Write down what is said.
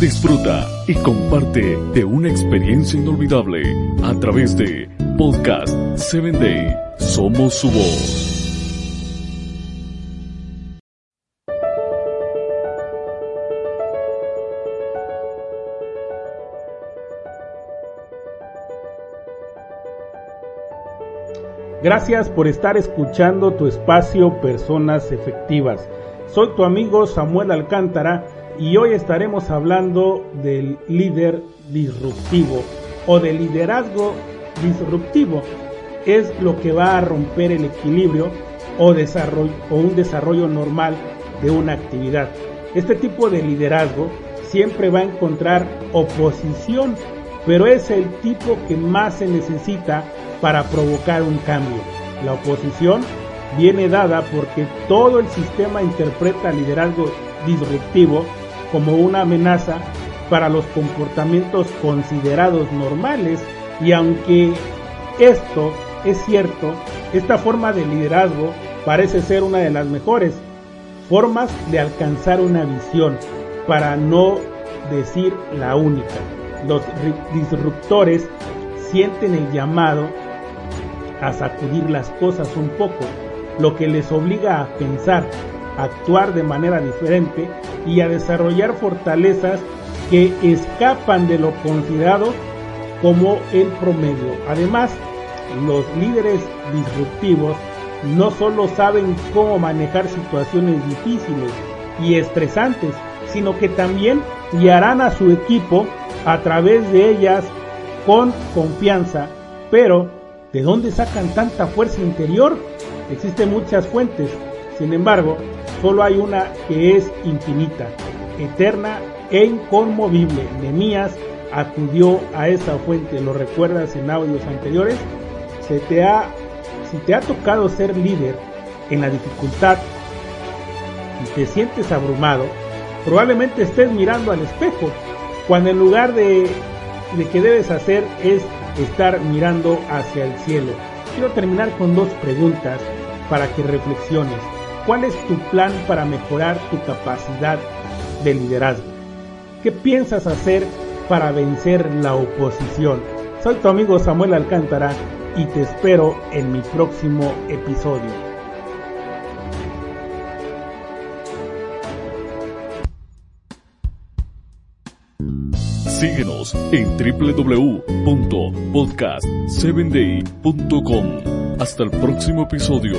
Disfruta y comparte de una experiencia inolvidable a través de Podcast 7 Day. Somos su voz. Gracias por estar escuchando tu espacio Personas Efectivas. Soy tu amigo Samuel Alcántara y hoy estaremos hablando del líder disruptivo o del liderazgo disruptivo. Es lo que va a romper el equilibrio o, desarrollo, o un desarrollo normal de una actividad. Este tipo de liderazgo siempre va a encontrar oposición, pero es el tipo que más se necesita para provocar un cambio. La oposición viene dada porque todo el sistema interpreta liderazgo disruptivo como una amenaza para los comportamientos considerados normales y aunque esto es cierto, esta forma de liderazgo parece ser una de las mejores formas de alcanzar una visión, para no decir la única. Los disruptores sienten el llamado a sacudir las cosas un poco, lo que les obliga a pensar, actuar de manera diferente y a desarrollar fortalezas que escapan de lo considerado como el promedio. Además, los líderes disruptivos no solo saben cómo manejar situaciones difíciles y estresantes, sino que también guiarán a su equipo a través de ellas con confianza, pero ¿De dónde sacan tanta fuerza interior? Existen muchas fuentes, sin embargo, solo hay una que es infinita, eterna e inconmovible. Nemías acudió a esa fuente, ¿lo recuerdas en audios anteriores? Te ha, si te ha tocado ser líder en la dificultad y te sientes abrumado, probablemente estés mirando al espejo, cuando en lugar de, de que debes hacer es estar mirando hacia el cielo. Quiero terminar con dos preguntas para que reflexiones. ¿Cuál es tu plan para mejorar tu capacidad de liderazgo? ¿Qué piensas hacer para vencer la oposición? Soy tu amigo Samuel Alcántara y te espero en mi próximo episodio. Síguenos en www.podcast7day.com. Hasta el próximo episodio.